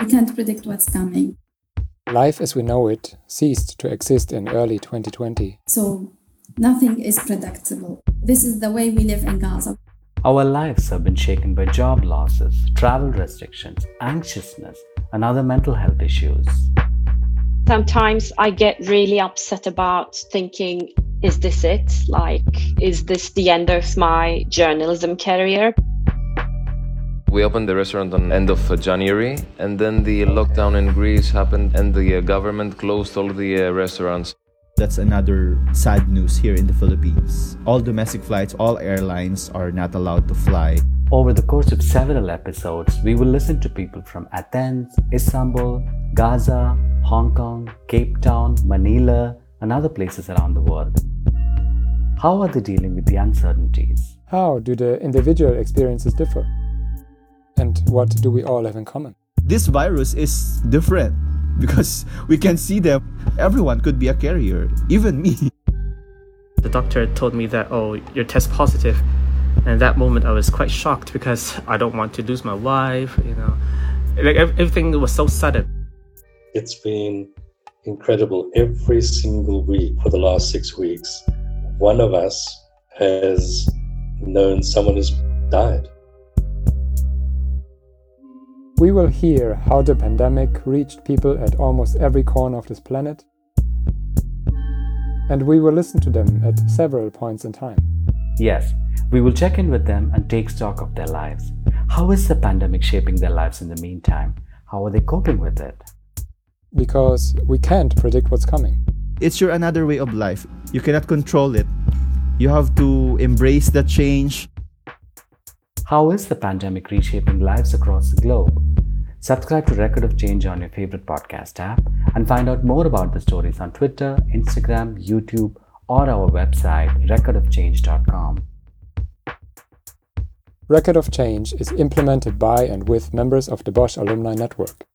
We can't predict what's coming. Life as we know it ceased to exist in early 2020. So nothing is predictable. This is the way we live in Gaza. Our lives have been shaken by job losses, travel restrictions, anxiousness, and other mental health issues. Sometimes I get really upset about thinking, is this it? Like, is this the end of my journalism career? We opened the restaurant on end of January, and then the lockdown in Greece happened, and the uh, government closed all the uh, restaurants. That's another sad news here in the Philippines. All domestic flights, all airlines are not allowed to fly. Over the course of several episodes, we will listen to people from Athens, Istanbul, Gaza, Hong Kong, Cape Town, Manila, and other places around the world. How are they dealing with the uncertainties? How do the individual experiences differ? And what do we all have in common? This virus is different because we can see that Everyone could be a carrier, even me. The doctor told me that, oh, you're test positive. And at that moment, I was quite shocked because I don't want to lose my wife, you know. Like everything was so sudden. It's been incredible. Every single week for the last six weeks, one of us has known someone has died. We will hear how the pandemic reached people at almost every corner of this planet, and we will listen to them at several points in time. Yes, we will check in with them and take stock of their lives. How is the pandemic shaping their lives in the meantime? How are they coping with it? Because we can't predict what's coming. It's your another way of life. You cannot control it. You have to embrace the change. How is the pandemic reshaping lives across the globe? Subscribe to Record of Change on your favorite podcast app and find out more about the stories on Twitter, Instagram, YouTube, or our website, recordofchange.com. Record of Change is implemented by and with members of the Bosch Alumni Network.